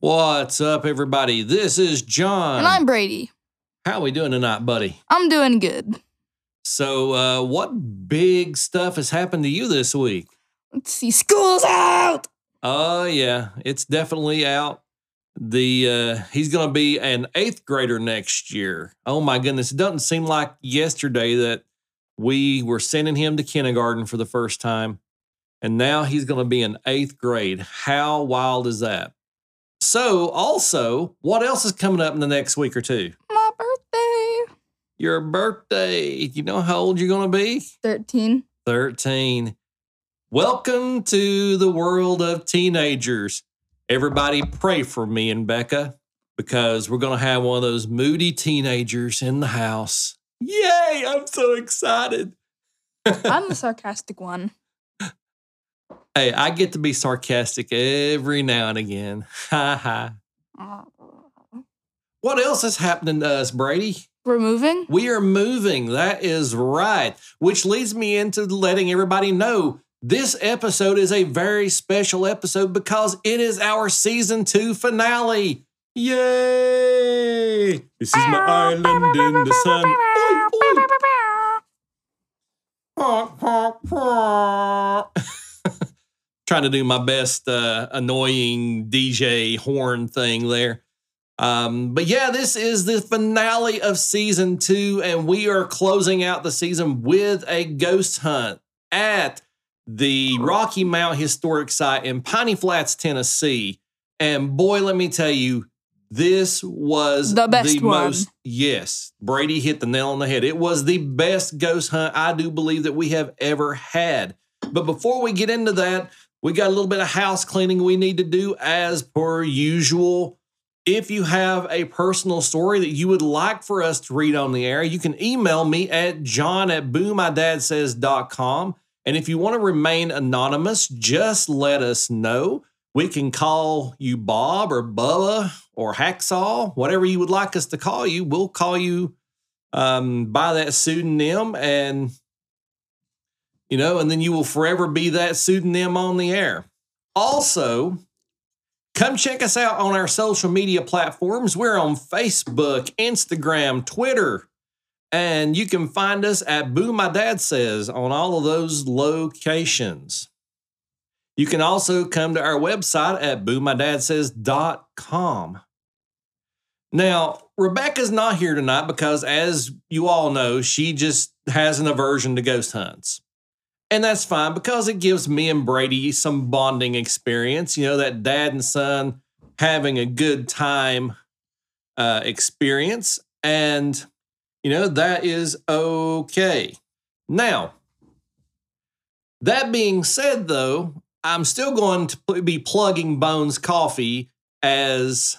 What's up, everybody? This is John. And I'm Brady. How are we doing tonight, buddy? I'm doing good. So, uh, what big stuff has happened to you this week? Let's see. School's out. Oh yeah, it's definitely out. The uh, he's going to be an eighth grader next year. Oh my goodness! It doesn't seem like yesterday that we were sending him to kindergarten for the first time, and now he's going to be in eighth grade. How wild is that? So, also, what else is coming up in the next week or two? My birthday. Your birthday. You know how old you're going to be? 13. 13. Welcome to the world of teenagers. Everybody pray for me and Becca because we're going to have one of those moody teenagers in the house. Yay! I'm so excited. I'm the sarcastic one. Hey, I get to be sarcastic every now and again. Ha ha. What else is happening to us, Brady? We're moving? We are moving. That is right. Which leads me into letting everybody know this episode is a very special episode because it is our season two finale. Yay! This is my island in the sun. Trying to do my best uh, annoying DJ horn thing there. Um, but yeah, this is the finale of season two, and we are closing out the season with a ghost hunt at the Rocky Mount Historic Site in Piney Flats, Tennessee. And boy, let me tell you, this was The best one. most. Yes, Brady hit the nail on the head. It was the best ghost hunt I do believe that we have ever had. But before we get into that, we got a little bit of house cleaning we need to do as per usual. If you have a personal story that you would like for us to read on the air, you can email me at john at boomydadsays.com. And if you want to remain anonymous, just let us know. We can call you Bob or Bubba or Hacksaw, whatever you would like us to call you. We'll call you um, by that pseudonym and, you know, and then you will forever be that pseudonym on the air. Also, Come check us out on our social media platforms. We're on Facebook, Instagram, Twitter, and you can find us at Boo My Dad Says on all of those locations. You can also come to our website at boomydadsays.com. Now, Rebecca's not here tonight because, as you all know, she just has an aversion to ghost hunts. And that's fine because it gives me and Brady some bonding experience. You know, that dad and son having a good time uh, experience. And, you know, that is okay. Now, that being said, though, I'm still going to be plugging Bones Coffee as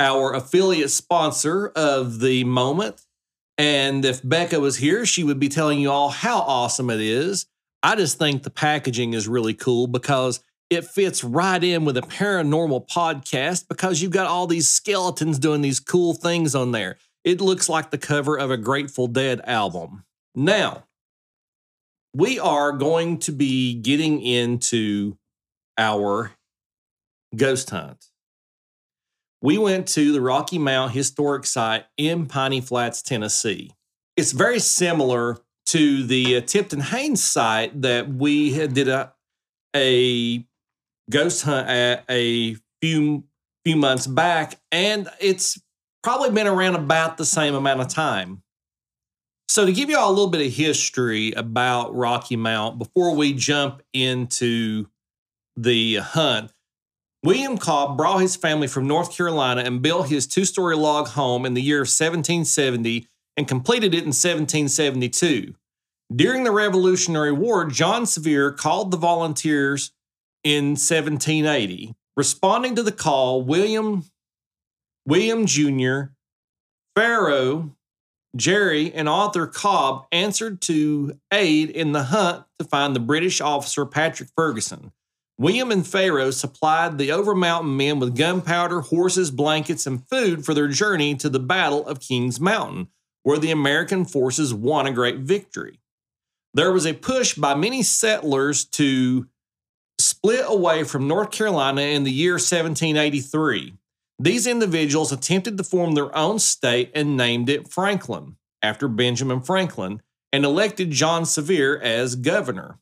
our affiliate sponsor of the moment. And if Becca was here, she would be telling you all how awesome it is. I just think the packaging is really cool because it fits right in with a paranormal podcast because you've got all these skeletons doing these cool things on there. It looks like the cover of a Grateful Dead album. Now, we are going to be getting into our ghost hunt. We went to the Rocky Mount Historic Site in Piney Flats, Tennessee. It's very similar to the uh, Tipton Haynes site that we did a a ghost hunt at a few few months back, and it's probably been around about the same amount of time. So to give you all a little bit of history about Rocky Mount before we jump into the hunt, William Cobb brought his family from North Carolina and built his two-story log home in the year of 1770 and completed it in 1772. During the Revolutionary War, John Sevier called the volunteers in 1780. Responding to the call, William William Jr., Pharaoh, Jerry, and Arthur Cobb answered to aid in the hunt to find the British officer Patrick Ferguson. William and Pharaoh supplied the Overmountain men with gunpowder, horses, blankets, and food for their journey to the Battle of Kings Mountain, where the American forces won a great victory. There was a push by many settlers to split away from North Carolina in the year 1783. These individuals attempted to form their own state and named it Franklin, after Benjamin Franklin, and elected John Sevier as governor.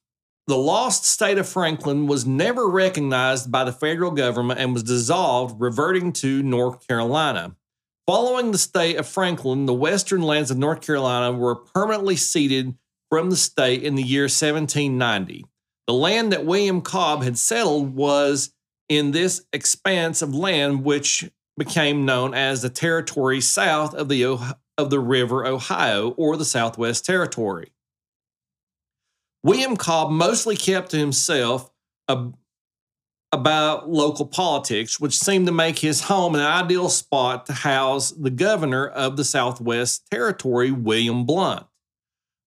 The lost state of Franklin was never recognized by the federal government and was dissolved, reverting to North Carolina. Following the state of Franklin, the western lands of North Carolina were permanently ceded from the state in the year 1790. The land that William Cobb had settled was in this expanse of land, which became known as the territory south of the, of the River Ohio or the Southwest Territory. William Cobb mostly kept to himself about local politics, which seemed to make his home an ideal spot to house the governor of the Southwest Territory, William Blount.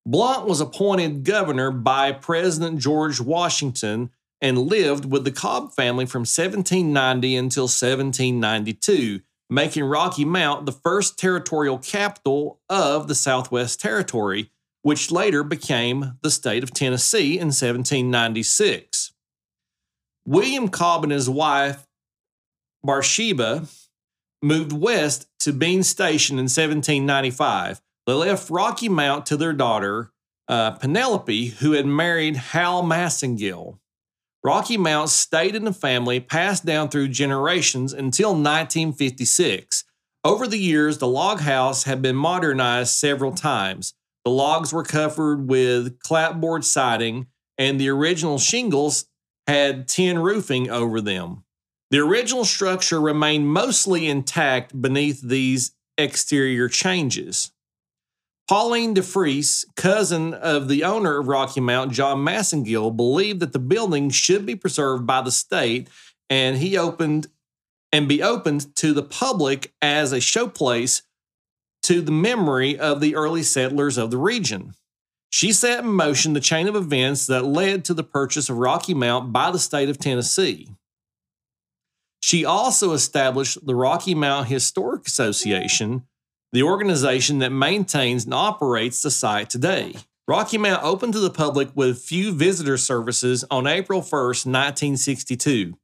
Blount was appointed governor by President George Washington and lived with the Cobb family from 1790 until 1792, making Rocky Mount the first territorial capital of the Southwest Territory, which later became the state of Tennessee in 1796. William Cobb and his wife, Bathsheba, moved west to Bean Station in 1795. They left Rocky Mount to their daughter, uh, Penelope, who had married Hal Massengill. Rocky Mount stayed in the family, passed down through generations until 1956. Over the years, the log house had been modernized several times. The logs were covered with clapboard siding, and the original shingles had tin roofing over them. The original structure remained mostly intact beneath these exterior changes. Pauline DeFriece, cousin of the owner of Rocky Mount, John Massengill, believed that the building should be preserved by the state, and he opened and be opened to the public as a showplace to the memory of the early settlers of the region. She set in motion the chain of events that led to the purchase of Rocky Mount by the state of Tennessee. She also established the Rocky Mount Historic Association, the organization that maintains and operates the site today. Rocky Mount opened to the public with few visitor services on April 1st, 1962.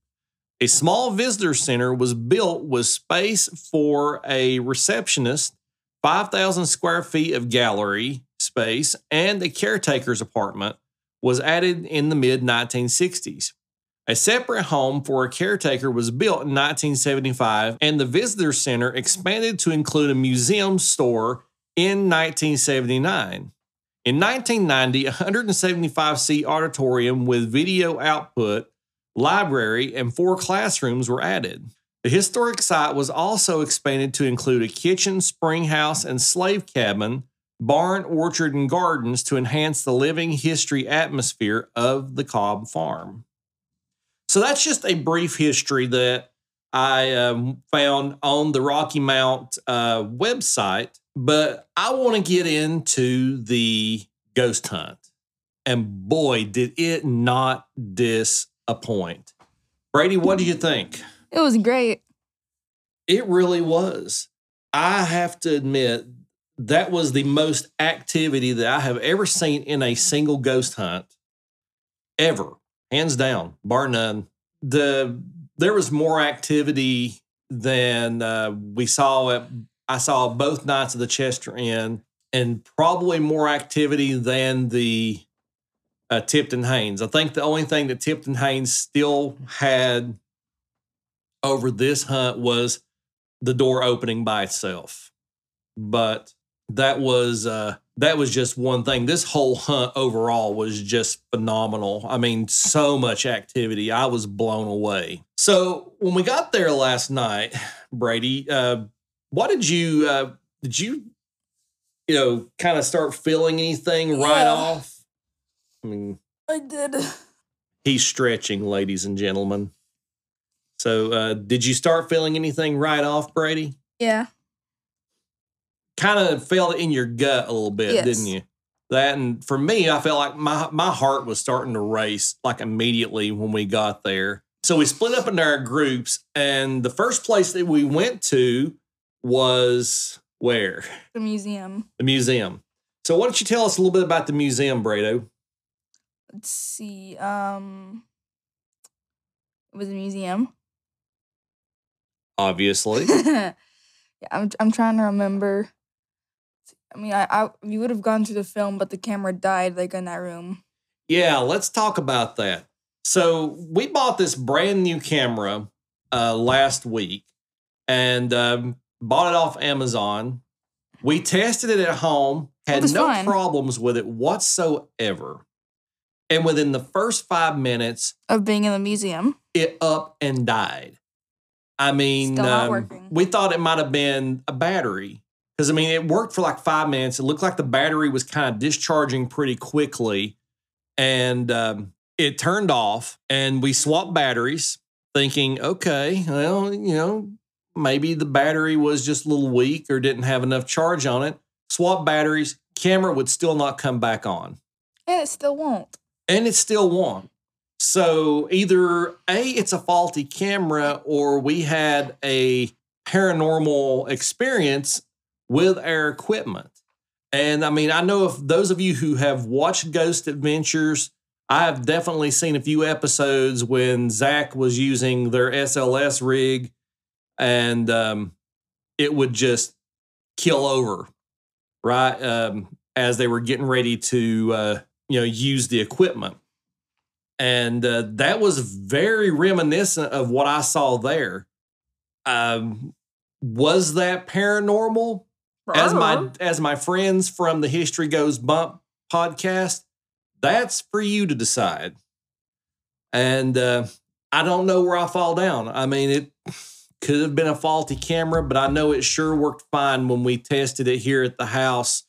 A small visitor center was built with space for a receptionist, 5,000 square feet of gallery, space and the caretaker's apartment was added in the mid 1960s. A separate home for a caretaker was built in 1975, and the visitor center expanded to include a museum store in 1979. In 1990, a 175 seat auditorium with video output, library, and four classrooms were added. The historic site was also expanded to include a kitchen, spring house, and slave cabin, barn, orchard, and gardens to enhance the living history atmosphere of the Cobb farm. So that's just a brief history that I um, found on the Rocky Mount uh, website, but I want to get into the ghost hunt. And boy, did it not disappoint. Brady, what do you think? It was great. It really was. I have to admit, that was the most activity that I have ever seen in a single ghost hunt ever, hands down, bar none. The there was more activity than uh, we saw at I saw both nights of the Chester Inn, and probably more activity than the uh, Tipton Haynes. I think the only thing that Tipton Haynes still had over this hunt was the door opening by itself. But that was uh that was just one thing. This whole hunt overall was just phenomenal. I mean, so much activity. I was blown away. So when we got there last night, Brady, uh, what did you uh, did you you know kind of start feeling anything right Yeah. off? I mean, I did. he's stretching, ladies and gentlemen. So, uh, did you start feeling anything right off, Brady? Yeah. Kind of felt it in your gut a little bit, Yes. didn't you? That and for me, I felt like my my heart was starting to race like immediately when we got there. So we split up into our groups, and the first place that we went to was where The museum. the museum. So why don't you tell us a little bit about the museum, Brado? Let's see. Um It was a museum. Obviously. yeah, I'm I'm trying to remember. I mean, I, I we would have gone through the film, but the camera died like in that room. Yeah, let's talk about that. So we bought this brand new camera uh, last week and um, bought it off Amazon. We tested it at home, had no fine. problems with it whatsoever. And within the first five minutes, Of being in the museum. it up and died. I mean, um, we thought it might have been a battery because I mean, it worked for like five minutes. It looked like the battery was kind of discharging pretty quickly, and um, it turned off. And we swapped batteries, thinking, okay, well, you know, maybe the battery was just a little weak or didn't have enough charge on it. Swap batteries, camera would still not come back on And it still won't. and it still won't. So either A, it's a faulty camera, or we had a paranormal experience with our equipment. And I mean, I know if those of you who have watched Ghost Adventures, I have definitely seen a few episodes when Zach was using their SLS rig and um, it would just kill over, right? Um, as they were getting ready to, uh, you know, use the equipment. And uh, that was very reminiscent of what I saw there. Um, was that paranormal? As my as my friends from the History Goes Bump podcast, that's for you to decide. And uh, I don't know where I fall down. I mean, it could have been a faulty camera, but I know it sure worked fine when we tested it here at the house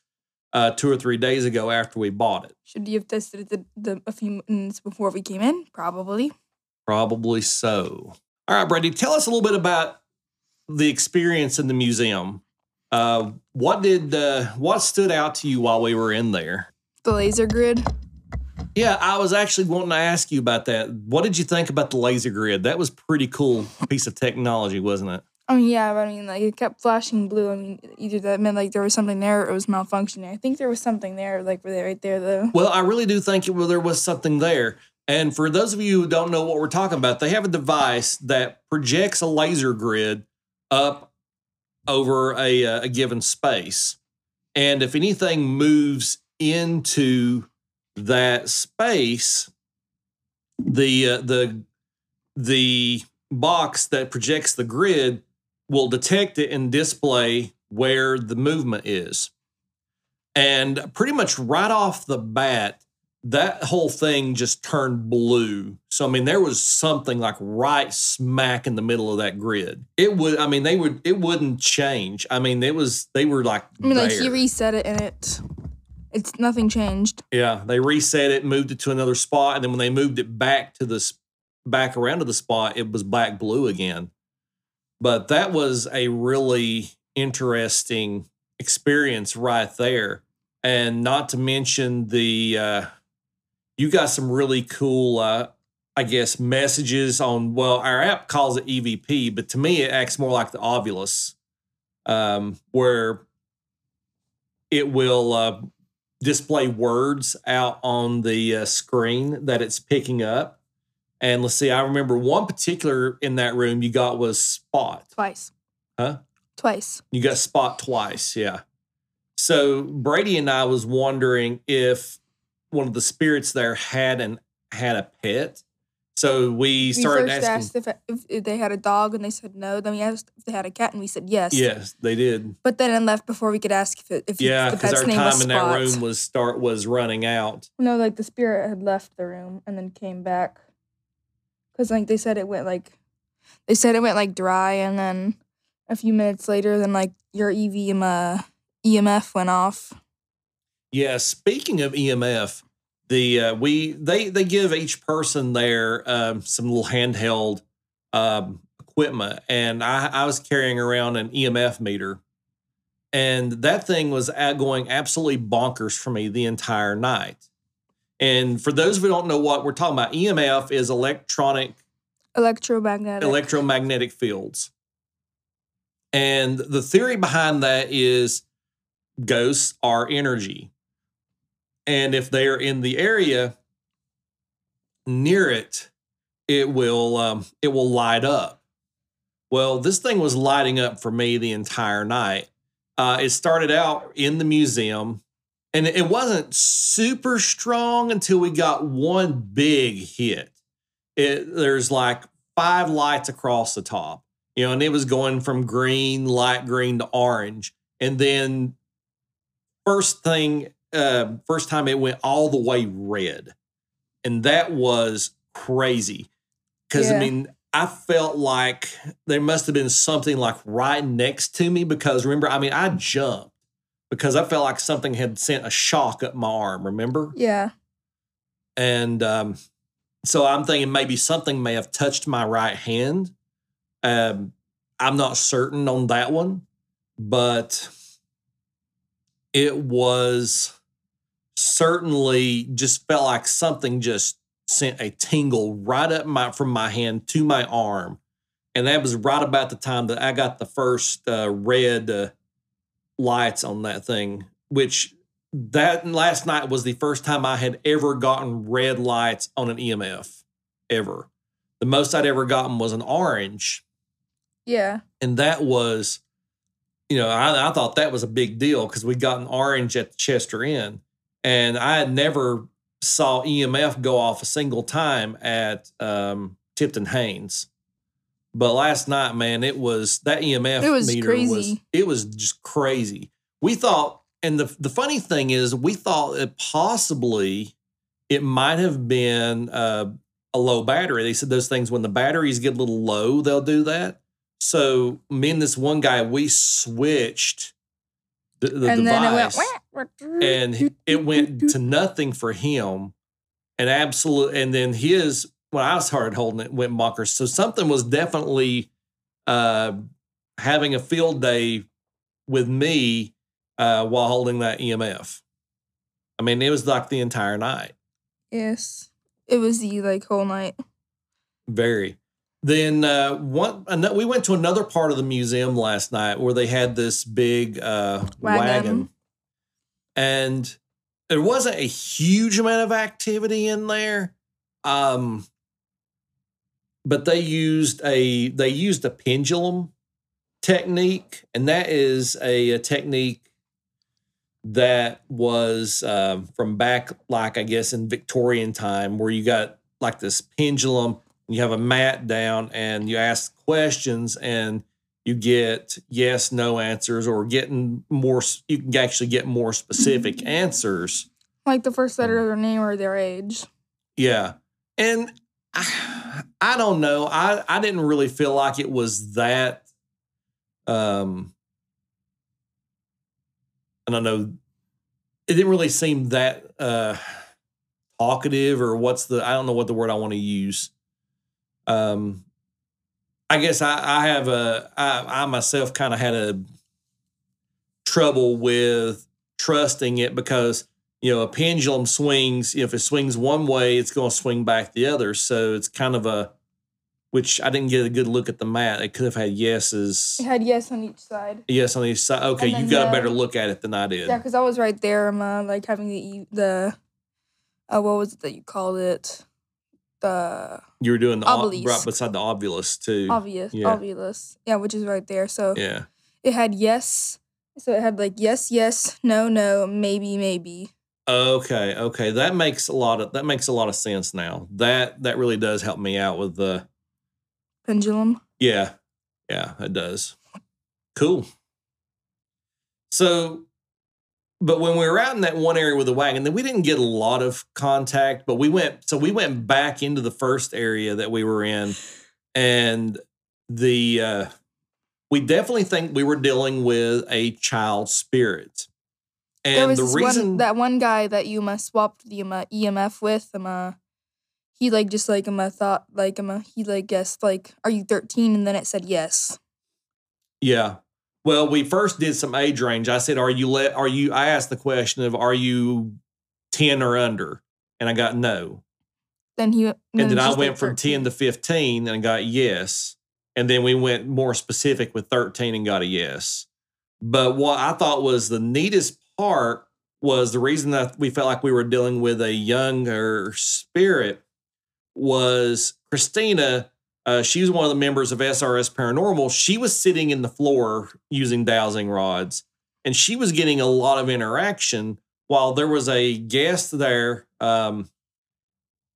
uh, two or three days ago after we bought it. Should you have tested it the, the, a few minutes before we came in? Probably. Probably so. All right, Brady, tell us a little bit about the experience in the museum. Uh, what did uh, what stood out to you while we were in there? The laser grid. Yeah, I was actually wanting to ask you about that. What did you think about the laser grid? That was pretty cool piece of technology, wasn't it? I mean, yeah, but I mean, like it kept flashing blue. I mean, either that meant like there was something there or it was malfunctioning. I think there was something there, like right there, right there though. Well, I really do think it, well, there was something there. And for those of you who don't know what we're talking about, they have a device that projects a laser grid up over a, uh, a given space. And if anything moves into that space, the uh, the the box that projects the grid will detect it and display where the movement is. And pretty much right off the bat, that whole thing just turned blue. So I mean, there was something like right smack in the middle of that grid. It would, I mean, they would, it wouldn't change. I mean, it was, they were like, I mean, like he reset it and it, it's nothing changed. yeah, they reset it, moved it to another spot, and then when they moved it back to this, back around to the spot, it was back blue again. But that was a really interesting experience right there, and not to mention the. Uh, you got some really cool, uh, I guess, messages on. Well, our app calls it EVP, but to me, it acts more like the Ovilus, um, where it will uh, display words out on the uh, screen that it's picking up. And let's see, I remember one particular in that room you got was Spot. Twice. Huh? Twice. You got Spot twice, yeah. So Brady and I was wondering if one of the spirits there had an had a pet. So we We started first asking. asked if, if, if they had a dog and they said no. Then we asked if they had a cat and we said yes. Yes, they did. But then it left before we could ask if it, if Yeah, the because our time in that room was start was running out. No, like the spirit had left the room and then came back. Cause like they said it went like, they said it went like dry and then a few minutes later, then like your EVM uh, EMF went off. Yeah, speaking of EMF, the uh, we they they give each person there um, some little handheld um, equipment, and I, I was carrying around an EMF meter, and that thing was going absolutely bonkers for me the entire night. And for those who don't know what we're talking about, EMF is electronic Electromagnetic. electromagnetic fields. And the theory behind that is ghosts are energy. And if they are in the area near it, it will um, it will light up. Well, this thing was lighting up for me the entire night. Uh, it started out in the museum, and it wasn't super strong until we got one big hit. It there's like five lights across the top, you know, and it was going from green, light green to orange, and then first thing, uh, first time it went all the way red, and that was crazy because Yeah. I mean I felt like there must have been something like right next to me because remember, I mean, I jumped because I felt like something had sent a shock up my arm, remember? Yeah. And um, so I'm thinking maybe something may have touched my right hand. Um, I'm not certain on that one, but it was certainly just felt like something just sent a tingle right up my from my hand to my arm, and that was right about the time that I got the first uh, red uh, lights on that thing, which that last night was the first time I had ever gotten red lights on an EMF ever. The most I'd ever gotten was an orange, Yeah. and that was, you know, I, I thought that was a big deal because we got an orange at the Chester Inn, and I had never saw EMF go off a single time at um, Tipton Haynes. But last night, man, it was that EMF It was meter was it was just crazy. We thought, and the the funny thing is, we thought it possibly it might have been uh, a low battery. They said those things when the batteries get a little low, they'll do that. So me and this one guy, we switched the, the and then it went. device and he- it went to nothing for him and absolute and then his when i started holding it went bonkers so something was definitely uh having a field day with me uh while holding that emf i mean it was like the entire night Yes. It was the like whole night. very then uh one ano- we went to another part of the museum last night where they had this big uh wagon, Wagon. And there wasn't a huge amount of activity in there um but they used a they used a pendulum technique and that is a, a technique that was um, from back like i guess in victorian time where you got like this pendulum you have a mat down and you ask questions and you get yes no answers or getting more you can actually get more specific answers. Like the first letter of their name or their age. yeah. And I, I don't know. I i didn't really feel like it was that um and i don't know. It didn't really seem that uh talkative or what's the i don't know what the word i want to use. Um i guess i i have a i i myself kind of had a trouble with trusting it because you know a pendulum swings if it swings one way it's going to swing back the other so it's kind of a which i didn't get a good look at the mat it could have had yeses It had yes on each side. yes on each side okay you got a better look at it than i did Yeah, because I was right there. Um, uh, like having the the, uh, what was it that you called it? The you were doing the Obelisk. right beside the Ovilus too obvious, yeah. obvious. Yeah, which is right there. So yeah it had yes. So it had like yes, yes, no, no, maybe, maybe. Okay, okay. That makes a lot of that makes a lot of sense now. That that really does help me out with the Pendulum. yeah. Yeah, it does. Cool. So but when we were out in that one area with the wagon, then we didn't get a lot of contact, but we went so we went back into the first area that we were in and the uh we definitely think we were dealing with a child spirit. And there was the reason one, that one guy that you uh, swapped the um, uh, EMF with. Um, uh, he like just like um, uh, thought like um, uh, he like guessed like, are you thirteen? And then it said yes. Yeah. Well, we first did some age range. I said, "Are you let? Are you?" I asked the question of, "Are you ten or under?" And I got no. Then he And then I went like, from ten to fifteen and got yes. And then we went more specific with thirteen and got a yes. But what I thought was the neatest part was the reason that we felt like we were dealing with a younger spirit was Christina. Uh, she was one of the members of SRS Paranormal. She was sitting in the floor using dowsing rods, and she was getting a lot of interaction while there was a guest there um,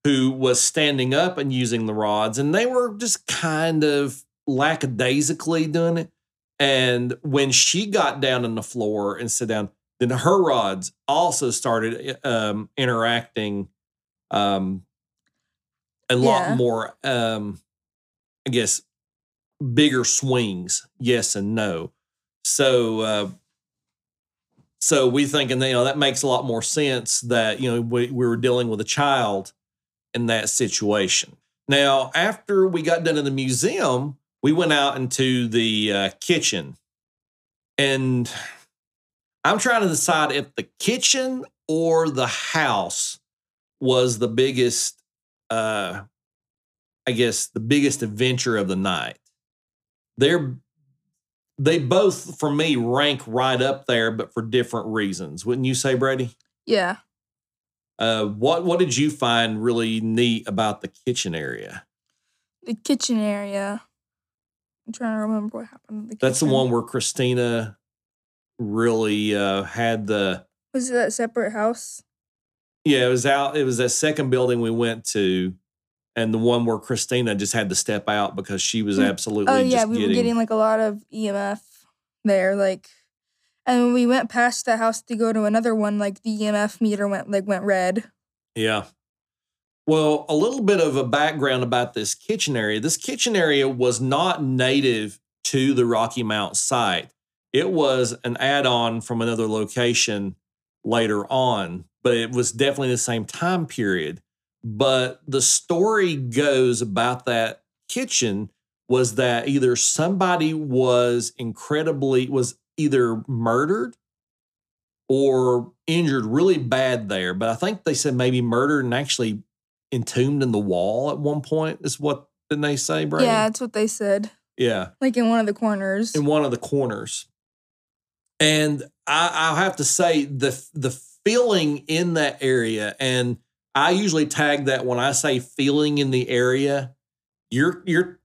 who was standing up and using the rods, and they were just kind of lackadaisically doing it. And when she got down on the floor and sat down, then her rods also started um, interacting um, a lot Yeah. more, um, I guess, bigger swings, yes and no. So, uh, so we thinking that you know that makes a lot more sense that you know we, we were dealing with a child in that situation. Now, after we got done in the museum, we went out into the uh, kitchen, and I'm trying to decide if the kitchen or the house was the biggest, uh, I guess, the biggest adventure of the night. They're they both for me rank right up there, but for different reasons. Wouldn't you say, Brady? Yeah. Uh, what what did you find really neat about the kitchen area? The kitchen area. I'm trying to remember what happened. in the That's the one where Christina really uh, had the Was it that separate house? yeah. It was out. It was that second building we went to, and the one where Christina just had to step out because she was Mm. absolutely Oh yeah, we getting, were getting like a lot of EMF there, like, and when we went past the house to go to another one, like the EMF meter went like went red. Yeah. Well, a little bit of a background about this kitchen area. This kitchen area was not native to the Rocky Mount site. It was an add on from another location later on, but it was definitely the same time period. But the story goes about that kitchen was that either somebody was incredibly, was either murdered or injured really bad there. But I think they said maybe murdered and actually entombed in the wall at one point, is what didn't they say, Brady? Yeah, that's what they said. Yeah. Like in one of the corners. In one of the corners. And I, I'll have to say the the feeling in that area, and I usually tag that when I say feeling in the area, you're you're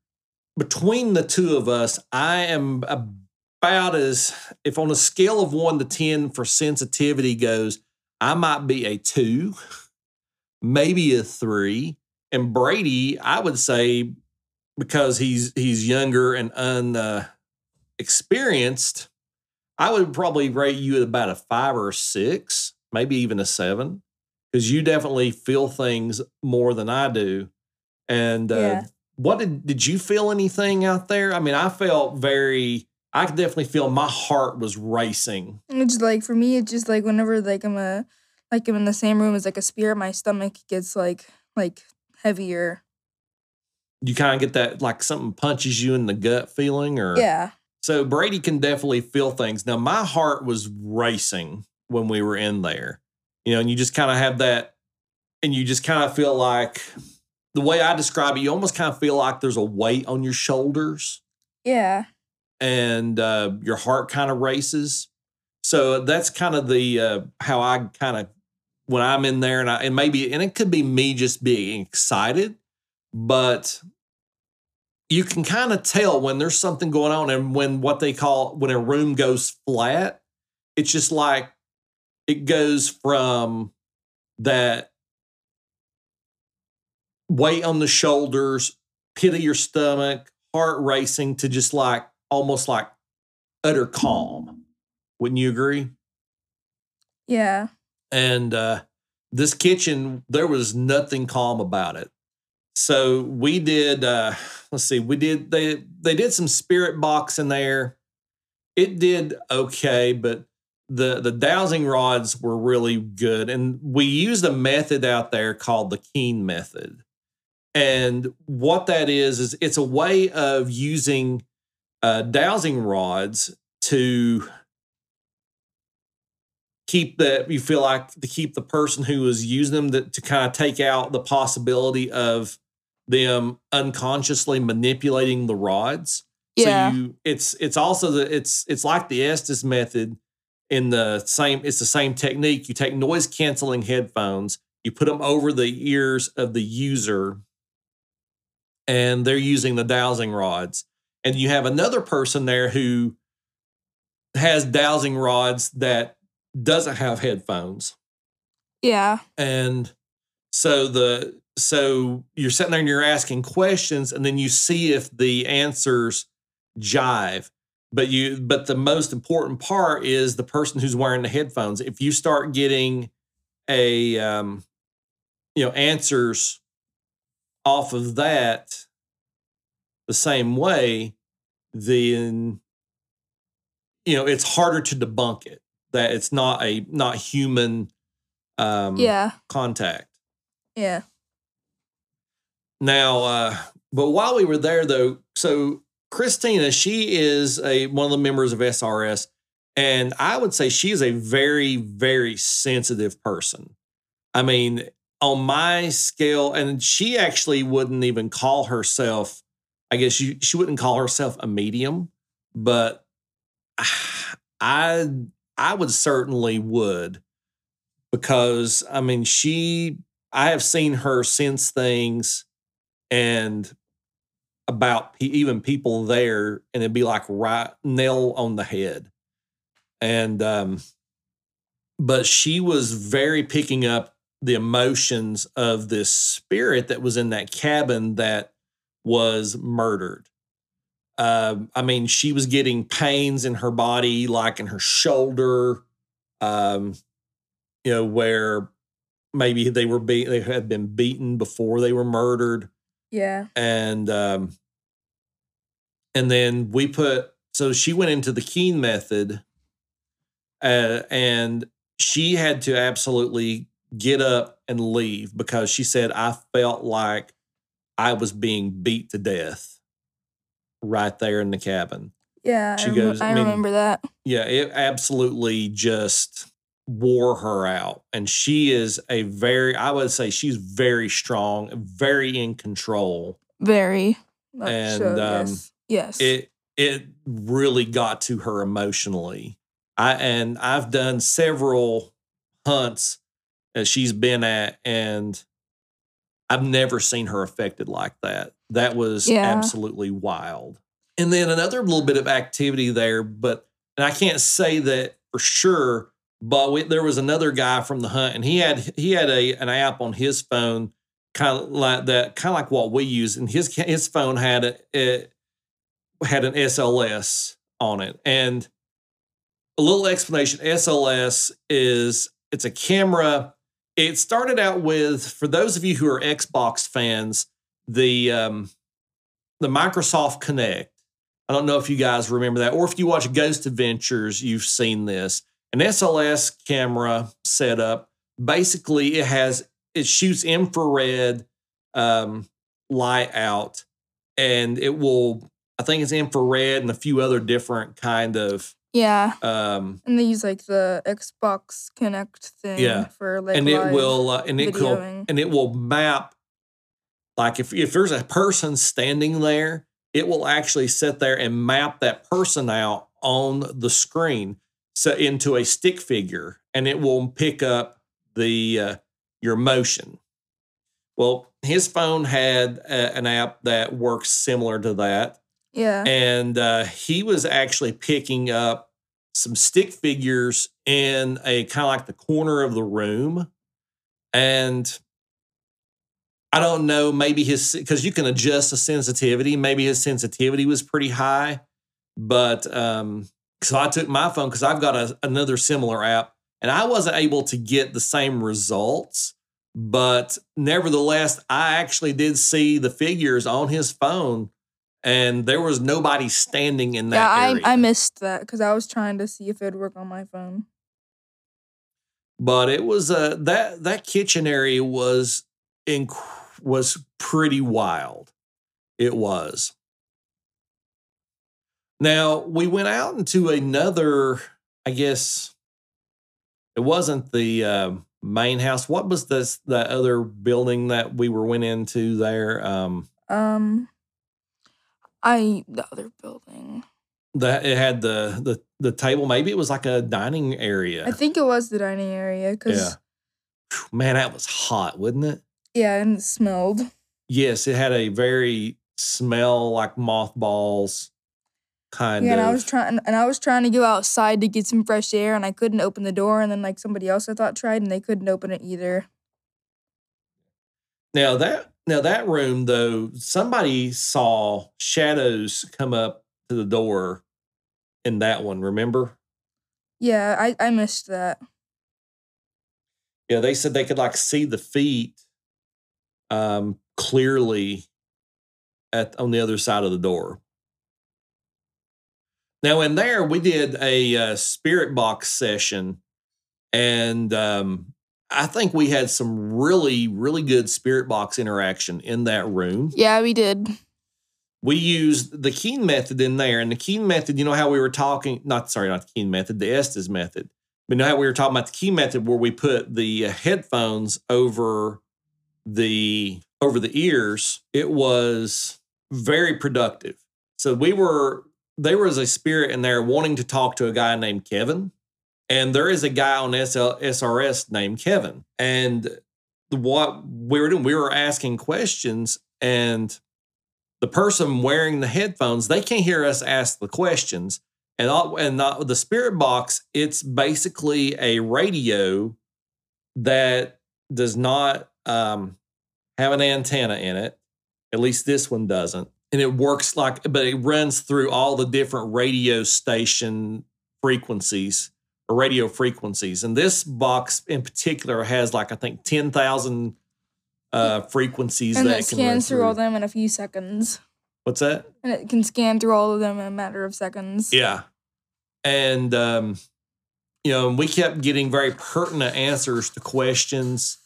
between the two of us, I am about as if on a scale of one to ten for sensitivity goes, I might be a two, maybe a three. And Brady, I would say, because he's he's younger and unexperienced, uh, I would probably rate you at about a five or a six, maybe even a seven, because you definitely feel things more than I do. And uh, Yeah. what did did you feel anything out there? I mean, I felt very. I could definitely feel my heart was racing. It's like for me, it's just like whenever like I'm a like I'm in the same room as like a spirit, my stomach gets like like heavier. You kind of get that like something punches you in the gut feeling, or Yeah. So Brady can definitely feel things. Now, my heart was racing when we were in there, you know, and you just kind of have that, and you just kind of feel like the way I describe it, you almost kind of feel like there's a weight on your shoulders Yeah. and uh, your heart kind of races. So that's kind of the uh, how I kind of when I'm in there, and I and maybe and it could be me just being excited, but you can kind of tell when there's something going on and when what they call when a room goes flat it's just like it goes from that weight on the shoulders pit of your stomach heart racing to just like almost like utter calm. Wouldn't you agree? Yeah. and uh, this kitchen there was nothing calm about it. So we did uh, let's see we did they they did some spirit box in there. It did okay but the the dowsing rods were really good and we used a method out there called the keen method and what that is is it's a way of using uh, dowsing rods to keep that you feel like to keep the person who is using them to, to kind of take out the possibility of them unconsciously manipulating the rods. Yeah. So you it's it's also the it's it's like the Estes method in the same it's the same technique. You take noise canceling headphones, you put them over the ears of the user and they're using the dowsing rods. And you have another person there who has dowsing rods that doesn't have headphones. Yeah. And so the so you're sitting there and you're asking questions and then you see if the answers jive. But you but the most important part is the person who's wearing the headphones. If you start getting a um you know answers off of that the same way, then you know it's harder to debunk it that it's not a not human um Yeah. contact. Yeah. Now, uh, but while we were there, though, so Christina, she is a one of the members of SRS, and I would say she is a very, very sensitive person. I mean, on my scale, and she actually wouldn't even call herself. I guess she she wouldn't call herself a medium, but I I would certainly would because I mean she I have seen her sense things and about even people there and it'd be like right nail on the head. And um but she was very picking up the emotions of this spirit that was in that cabin that was murdered. Um i mean she was getting pains in her body like in her shoulder um you know where maybe they were be- they had been beaten before they were murdered Yeah. and um and then we put so she went into the keen method uh, and she had to absolutely get up and leave because she said i felt like i was being beat to death right there in the cabin Yeah. She I, rem- goes, I I mean- remember that. yeah, it absolutely just wore her out. And she is a very, I would say she's very strong, very in control. Very. much And, so, um, yes. Yes. It it really got to her emotionally. I and I've done several hunts that she's been at, and I've never seen her affected like that. That was Yeah. absolutely wild. And then another little bit of activity there, but and I can't say that for sure, but we, there was another guy from the hunt, and he had he had a an app on his phone, kind of like that, kind of like what we use, and his his phone had a, it had an SLS on it, and a little explanation: SLS is it's a camera. It started out with for those of you who are Xbox fans, the um, the Microsoft Kinect. I don't know if you guys remember that, or if you watch Ghost Adventures, you've seen this. An SLS camera setup. Basically, it has it shoots infrared um, light out, and it will. I think it's infrared and a few other different kind of. yeah. Um, And they use like the Xbox Kinect thing Yeah. for like and it live will uh, and it will videoing. and it will map like if if there's a person standing there it will actually sit there and map that person out on the screen so into a stick figure and it will pick up the uh, your motion. Well his phone had a, an app that works similar to that. Yeah. and uh, he was actually picking up some stick figures in a kind of like the corner of the room. And i don't know maybe his because you can adjust the sensitivity. Maybe his sensitivity was pretty high but um so i took my phone because i've got a, another similar app and i wasn't able to get the same results but nevertheless i actually did see the figures on his phone and there was nobody standing in yeah, that I, area. I missed that because I was trying to see if it'd work on my phone. but it was uh that that kitchen area was inc- was pretty wild. It was. Now we went out into another. I guess it wasn't the uh, main house. What was this? The other building that we were went into there. Um, Um, I the other building. that it had the the the table. Maybe it was like a dining area. I think it was the dining area because Yeah. Man, that was hot, wasn't it? yeah. and it smelled. Yes, it had a very smell like mothballs kind yeah, of. and I was trying and I was trying to go outside to get some fresh air and I couldn't open the door and then like somebody else I thought tried and they couldn't open it either. now that now that room though, somebody saw shadows come up to the door in that one. Remember? Yeah, I, I missed that. Yeah, they said they could like see the feet um clearly at on the other side of the door. Now in there we did a uh, spirit box session and um I think we had some really really good spirit box interaction in that room. Yeah, we did. We used the Keen method in there and the Keen method, you know how we were talking not sorry, not the Keen method, the Estes method. But you know how we were talking about the Keen method where we put the uh, headphones over the over the ears, it was very productive. So we were there was a spirit in there wanting to talk to a guy named Kevin, and there is a guy on SL, SRS named Kevin. And what we were doing, we were asking questions, and the person wearing the headphones, they can't hear us ask the questions. And all, and not, the spirit box, it's basically a radio that does not um, have an antenna in it. At least this one doesn't. And it works like, but it runs through all the different radio station frequencies or radio frequencies. And this box in particular has like, I think, 10,000 uh, frequencies And that it it can run scans through all through. them in a few seconds. What's that? And it can scan through all of them in a matter of seconds. Yeah. And, um, you know, we kept getting very pertinent answers to questions.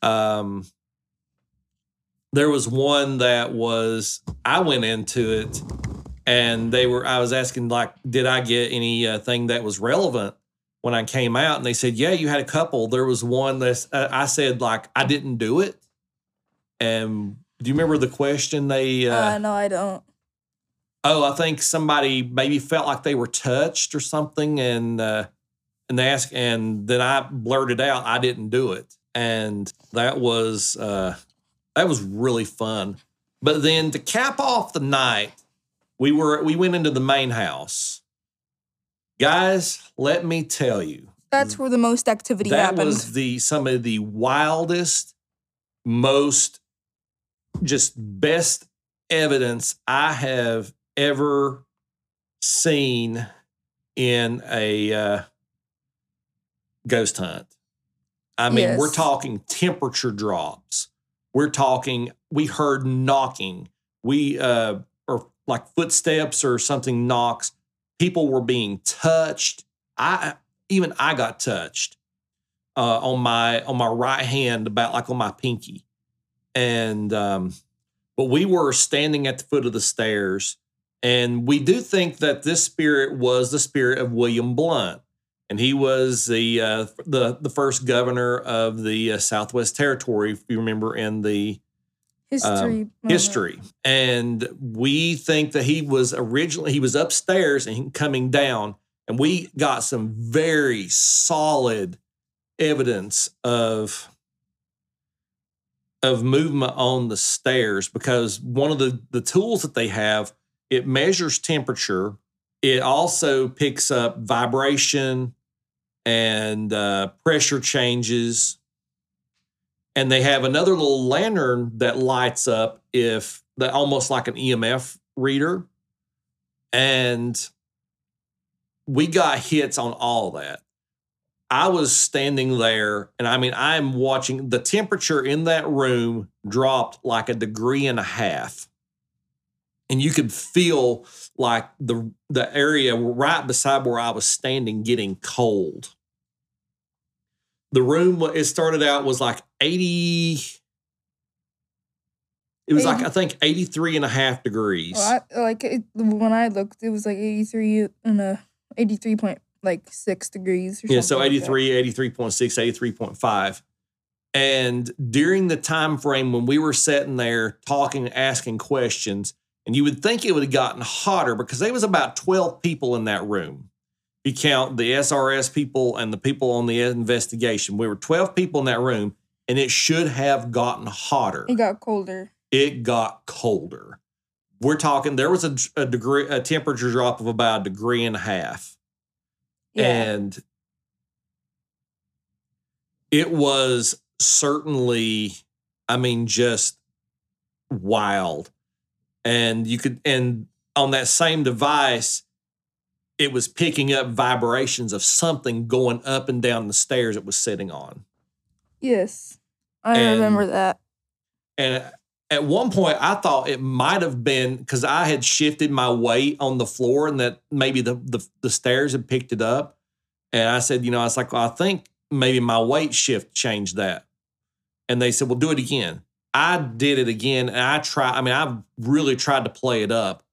Um, there was one that was, I went into it and they were, I was asking, like, did I get any uh, thing that was relevant when I came out? And they said, yeah, you had a couple. There was one that uh, I said, like, I didn't do it. And do you remember the question they, Uh, no, I don't. oh, I think somebody maybe felt like they were touched or something, and uh, and they asked, and then I blurted out, I didn't do it, and that was uh, that was really fun. But then to cap off the night, we were we went into the main house. Guys, let me tell you, That's where the most activity that happened. was the some of the wildest, most just best evidence I have ever seen in a uh, ghost hunt. I mean, we're talking temperature drops. We're talking. We heard knocking. We uh, or like footsteps or something knocks. People were being touched. I even I got touched uh, on my on my right hand, about like on my pinky, and um, but we were standing at the foot of the stairs, and we do think that this spirit was the spirit of William Blount, and he was the uh, the the first governor of the uh, Southwest Territory, if you remember in the history. moment. history. And we think that he was originally he was upstairs and coming down, and we got some very solid evidence of of movement on the stairs because one of the the tools that they have it measures temperature it also picks up vibration and uh, pressure changes and they have another little lantern that lights up if that almost like an EMF reader. And we got hits on all that. I was standing there and I mean I'm watching the temperature in that room dropped like a degree and a half. And you could feel like the the area right beside where I was standing getting cold. The room it started out was like 80 it was like i think 83 and a half degrees. Well, I, like it, when I looked, it was like eighty three and a eighty three point like six degrees. Or yeah so something like 83 83.6 83.5 and during the time frame when we were sitting there talking asking questions and you would think it would have gotten hotter because there was about 12 people in that room you count the srs people and the people on the investigation we were 12 people in that room and it should have gotten hotter It got colder. it got colder. We're talking there was a, a degree a temperature drop of about a degree and a half. Yeah. And it was certainly, I mean, just wild. And you could, and on that same device, it was picking up vibrations of something going up and down the stairs it was sitting on. yes. I and- remember that. And at one point, I thought it might have been because I had shifted my weight on the floor and that maybe the, the, the stairs had picked it up. And I said, you know, I was like, well, I think maybe my weight shift changed that. And they said, well, do it again. I did it again. And I tried, I mean, I really tried to play it up,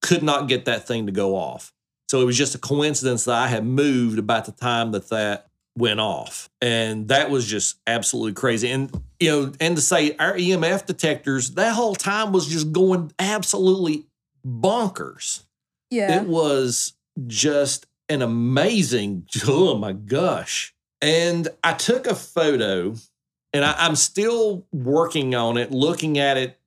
could not get that thing to go off. So it was just a coincidence that I had moved about the time that that went off. And that was just absolutely crazy. And, you know, and to say our EMF detectors, that whole time was just going absolutely bonkers. Yeah. It was just an amazing, oh my gosh. And I took a photo and I, I'm still working on it, looking at it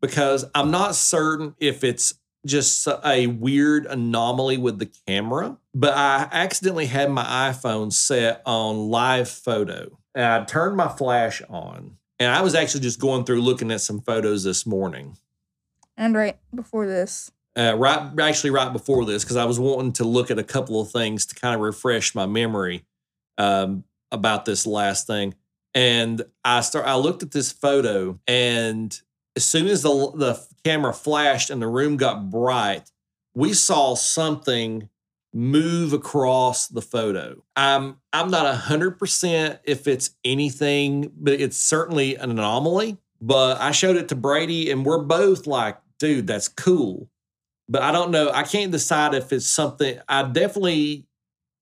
because I'm not certain if it's just a weird anomaly with the camera, but I accidentally had my iPhone set on live photo and I turned my flash on. And I was actually just going through looking at some photos this morning and right before this. uh, right actually right before this because I was wanting to look at a couple of things to kind of refresh my memory um, about this last thing. And I start I looked at this photo and as soon as the the camera flashed and the room got bright, we saw something move across the photo. I'm I'm not hundred percent if it's anything, but it's certainly an anomaly. But I showed it to Brady, and we're both like, dude, that's cool but I don't know. I can't decide if it's something. I definitely,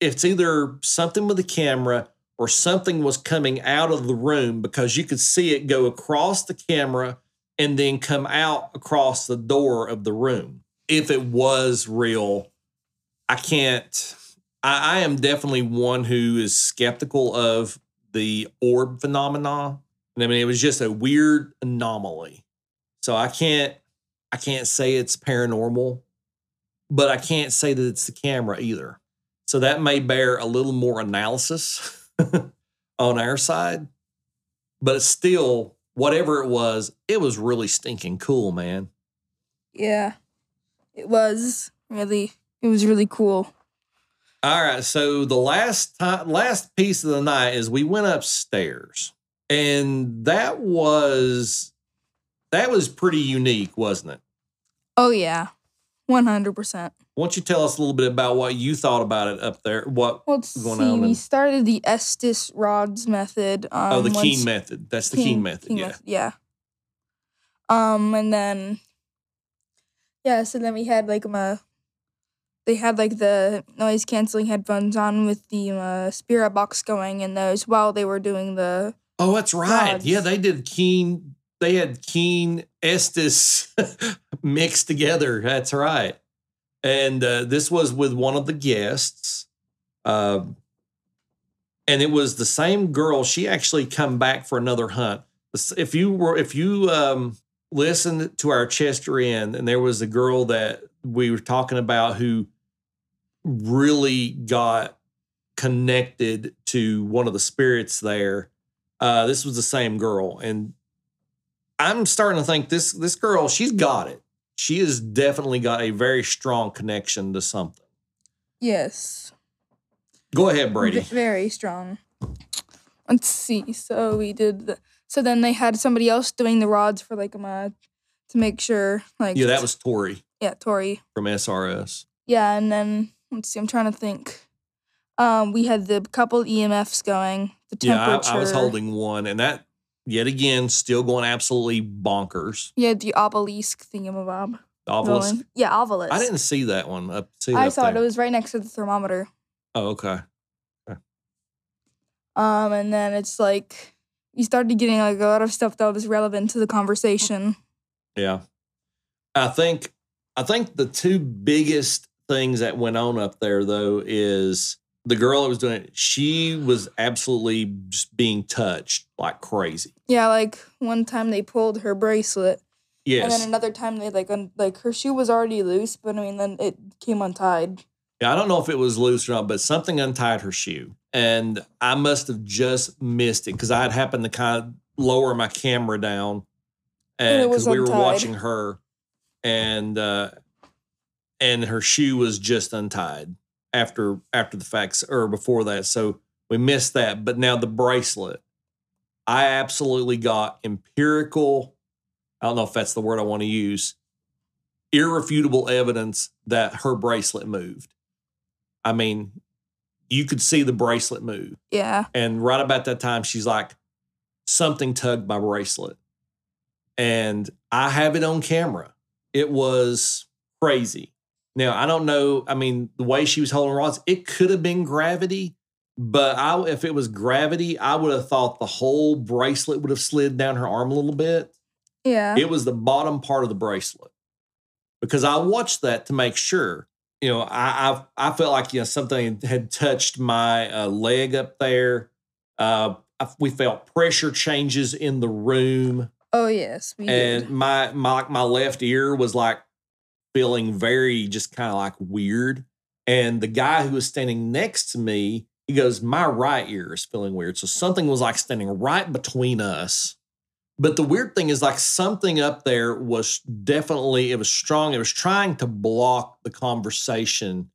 it's either something with the camera or something was coming out of the room because you could see it go across the camera and then come out across the door of the room. If it was real, I can't. I, I am definitely one who is skeptical of the orb phenomena. And I mean, it was just a weird anomaly. So I can't I can't say it's paranormal, but I can't say that it's the camera either. So that may bear a little more analysis on our side, but it's still whatever it was, it was really stinking cool, man. Yeah. It was really it was really cool. All right, so the last time, last piece of the night is we went upstairs, and that was that was pretty unique, wasn't it? Oh yeah. 100%. Why don't you tell us a little bit about what you thought about it up there? What let's going see. on We and- started the Estes rods method. Um, oh, the once- Keen method. That's the Keen, method. yeah. Yeah. Um, and then yeah, so then we had like um, uh, they had like the noise canceling headphones on with the uh, spirit box going in those while they were doing the Oh, that's right. rods. Yeah, they did Keen. They had Keen Estes mixed together. That's right. And uh, this was with one of the guests. Um, and it was the same girl. She actually come back for another hunt. If you were, if you um, listened to our Chester Inn, and there was a girl that we were talking about who really got connected to one of the spirits there. Uh, this was the same girl, and I'm starting to think this this girl, she's got it. She has definitely got a very strong connection to something. yes, Go ahead, Brady. v- very strong. Let's see. So we did the. So then they had somebody else doing the rods for like a uh, to make sure like Yeah, that was Tori yeah Tori from SRS. Yeah, and then let's see, I'm trying to think. Um, we had the couple EMFs going, the Yeah, temperature. I, I was holding one, and that yet again still going absolutely bonkers. Yeah, the Ovilus thingamabob. Ovilus. going. Yeah, Ovilus. I didn't see that one. Up, see I saw it. there. It was right next to the thermometer. Oh, okay. Um, and then it's like you started getting like a lot of stuff that was relevant to the conversation. Yeah. I think I think the two biggest things that went on up there though is the girl that was doing it, she was absolutely just being touched like crazy. Yeah, like one time they pulled her bracelet And then another time they like un- like her shoe was already loose, but I mean then it came untied. Yeah, I don't know if it was loose or not, but something untied her shoe. And I must have just missed it because I had happened to kind of lower my camera down And it and was because we were watching her and uh and her shoe was just untied after after the facts or before that. So we missed that. But now the bracelet. I absolutely got empirical, I don't know if that's the word I want to use, irrefutable evidence that her bracelet moved. I mean, you could see the bracelet move. Yeah. And right about that time, she's like, something tugged my bracelet. And I have it on camera. It was crazy. Now, I don't know. I mean, the way she was holding rods, it could have been gravity, but I, if it was gravity, I would have thought the whole bracelet would have slid down her arm a little bit. Yeah. It was the bottom part of the bracelet because I watched that to make sure. You know, I I, I felt like you know something had touched my uh, leg up there. Uh, I, we felt pressure changes in the room, oh yes, we and did. my my my left ear was like feeling very just kind of like weird. And the guy who was standing next to me, he goes, "My right ear is feeling weird." So something was like standing right between us. But the weird thing is, like, something up there was definitely, it was strong. It was trying to block the conversation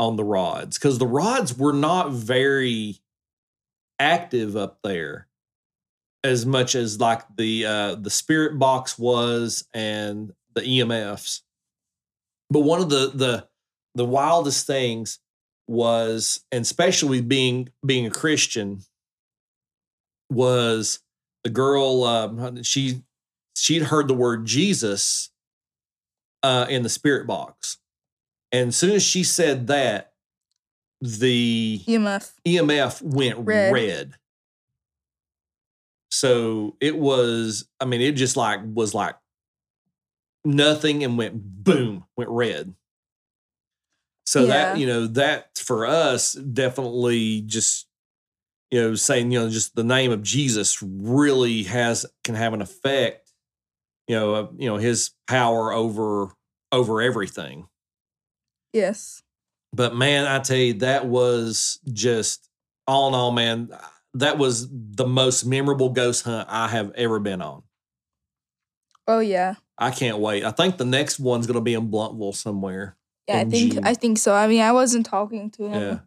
on the rods because the rods were not very active up there as much as like the uh the spirit box was and the EMFs. But one of the the the wildest things was, and especially being being a Christian, was the girl um, she she'd heard the word Jesus uh, in the spirit box, and as soon as she said that, the EMF. EMF went red. Red. So it was, I mean, it just like was like nothing and went boom, went red. So Yeah. that, you know, that for us definitely just, you know, saying, you know, just the name of Jesus really has can have an effect, you know, uh, you know, his power over over everything. Yes. But man, I tell you, that was just all in all, man. That was the most memorable ghost hunt I have ever been on. Oh yeah. I can't wait. I think the next one's going to be in Blountville somewhere. Yeah, I think June. I think so. I mean, I wasn't talking to him. Yeah.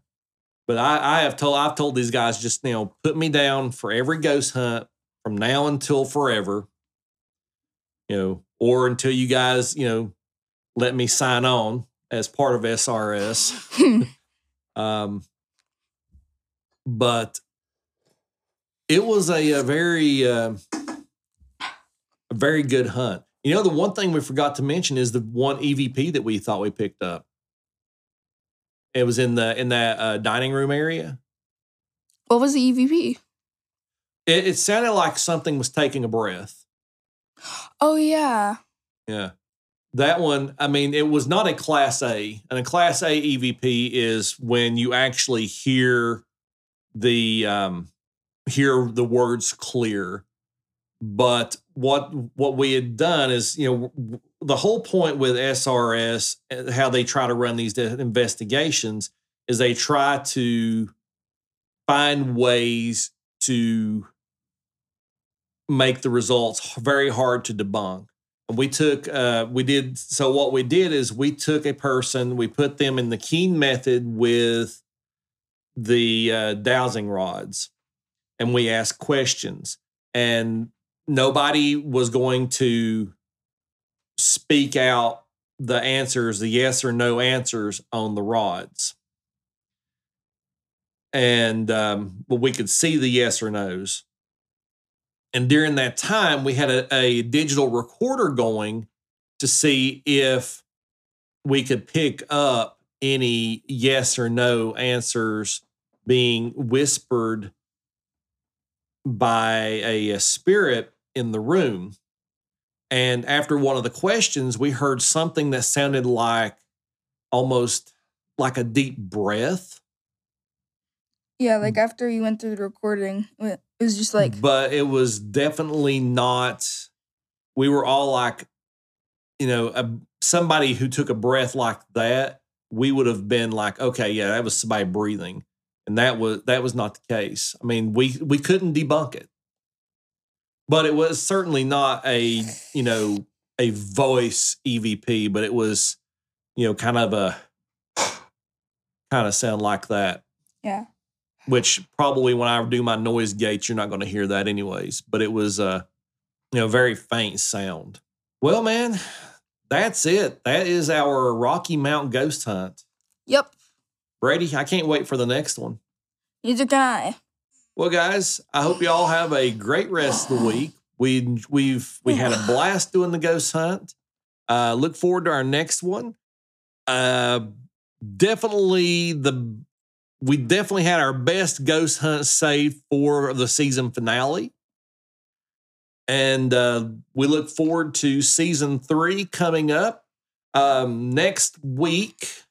But I, I have told I've told these guys just you know put me down for every ghost hunt from now until forever. You know, or until you guys you know let me sign on as part of SRS. Um, but it was a, a very, uh, a very good hunt. You know, the one thing we forgot to mention is the one EVP that we thought we picked up. It was in the in that uh, dining room area. what was the EVP? It, it sounded like something was taking a breath. Oh yeah. Yeah. That one, I mean, it was not a class A. And a class A EVP is when you actually hear the um hear the words clear. But what what we had done is, you know, the whole point with SRS, how they try to run these investigations, is they try to find ways to make the results very hard to debunk. And we took uh we did so what we did is we took a person we put them in the keen method with the uh, dowsing rods and we asked questions. And nobody was going to speak out the answers the yes or no answers on the rods. And um but we could see the yes or no's. And during that time, we had a, a digital recorder going to see if we could pick up any yes or no answers being whispered by a, a spirit in the room. And after one of the questions, we heard something that sounded like almost like a deep breath. Yeah, like after you went through the recording, it was just like but it was definitely not. We were all like, you know, a, somebody who took a breath like that, we would have been like, okay, yeah, that was somebody breathing, and that was that was not the case. I mean, we we couldn't debunk it, but it was certainly not a you know a voice EVP, but it was you know kind of a kind of sound like that. Yeah. Which probably when I do my noise gates, you're not going to hear that anyways. But it was a you know very faint sound. Well, man, that's it. That is our Rocky Mount ghost hunt. Yep. Brady, I can't wait for the next one. Neither can I. Well, guys, I hope you all have a great rest of the week. We we've we had a blast doing the ghost hunt. Uh, look forward to our next one. Uh, definitely the we definitely had our best ghost hunt saved for the season finale. And uh, we look forward to season three coming up. Um, next week,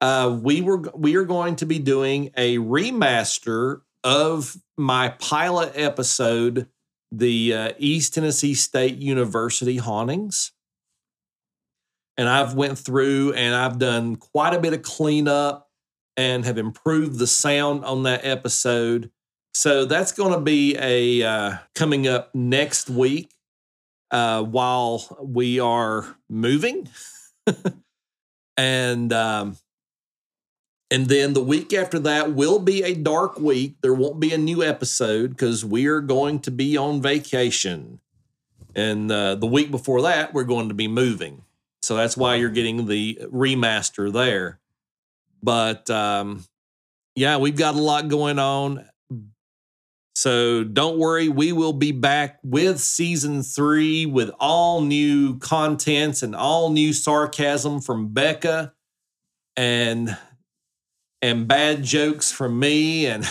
uh, we were we are going to be doing a remaster of my pilot episode, the uh, East Tennessee State University hauntings. And I've went through and I've done quite a bit of cleanup and have improved the sound on that episode. So that's going to be a uh, coming up next week uh, while we are moving, and um, and then the week after that will be a dark week. There won't be a new episode because we are going to be on vacation, and uh, the week before that we're going to be moving. So that's why you're getting the remaster there. But um, yeah, we've got a lot going on. So don't worry, we will be back with season three with all new contents and all new sarcasm from Becca and and bad jokes from me and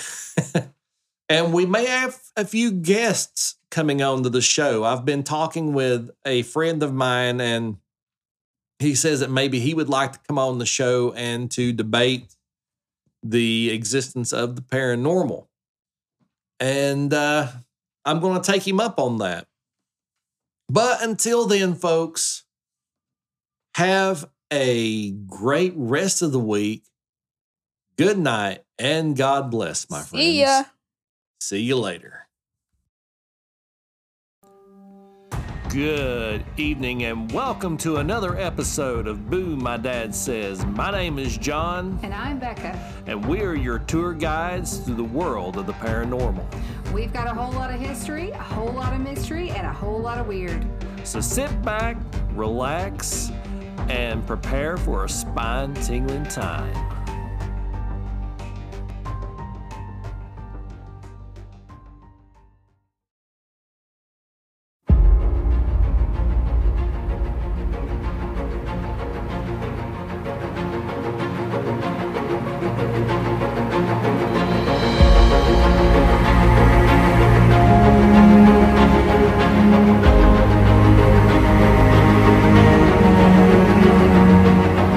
and we may have a few guests coming on to the show. I've been talking with a friend of mine and he says that maybe he would like to come on the show and to debate the existence of the paranormal. And uh, I'm going to take him up on that. But until then, folks, have a great rest of the week. Good night and God bless, my friends. See ya. See you later. Good evening and welcome to another episode of Boo My Dad Says. My name is John And I'm Becca. and we are your tour guides through the world of the paranormal. We've got a whole lot of history, a whole lot of mystery, and a whole lot of weird. So sit back, relax, and prepare for a spine tingling time.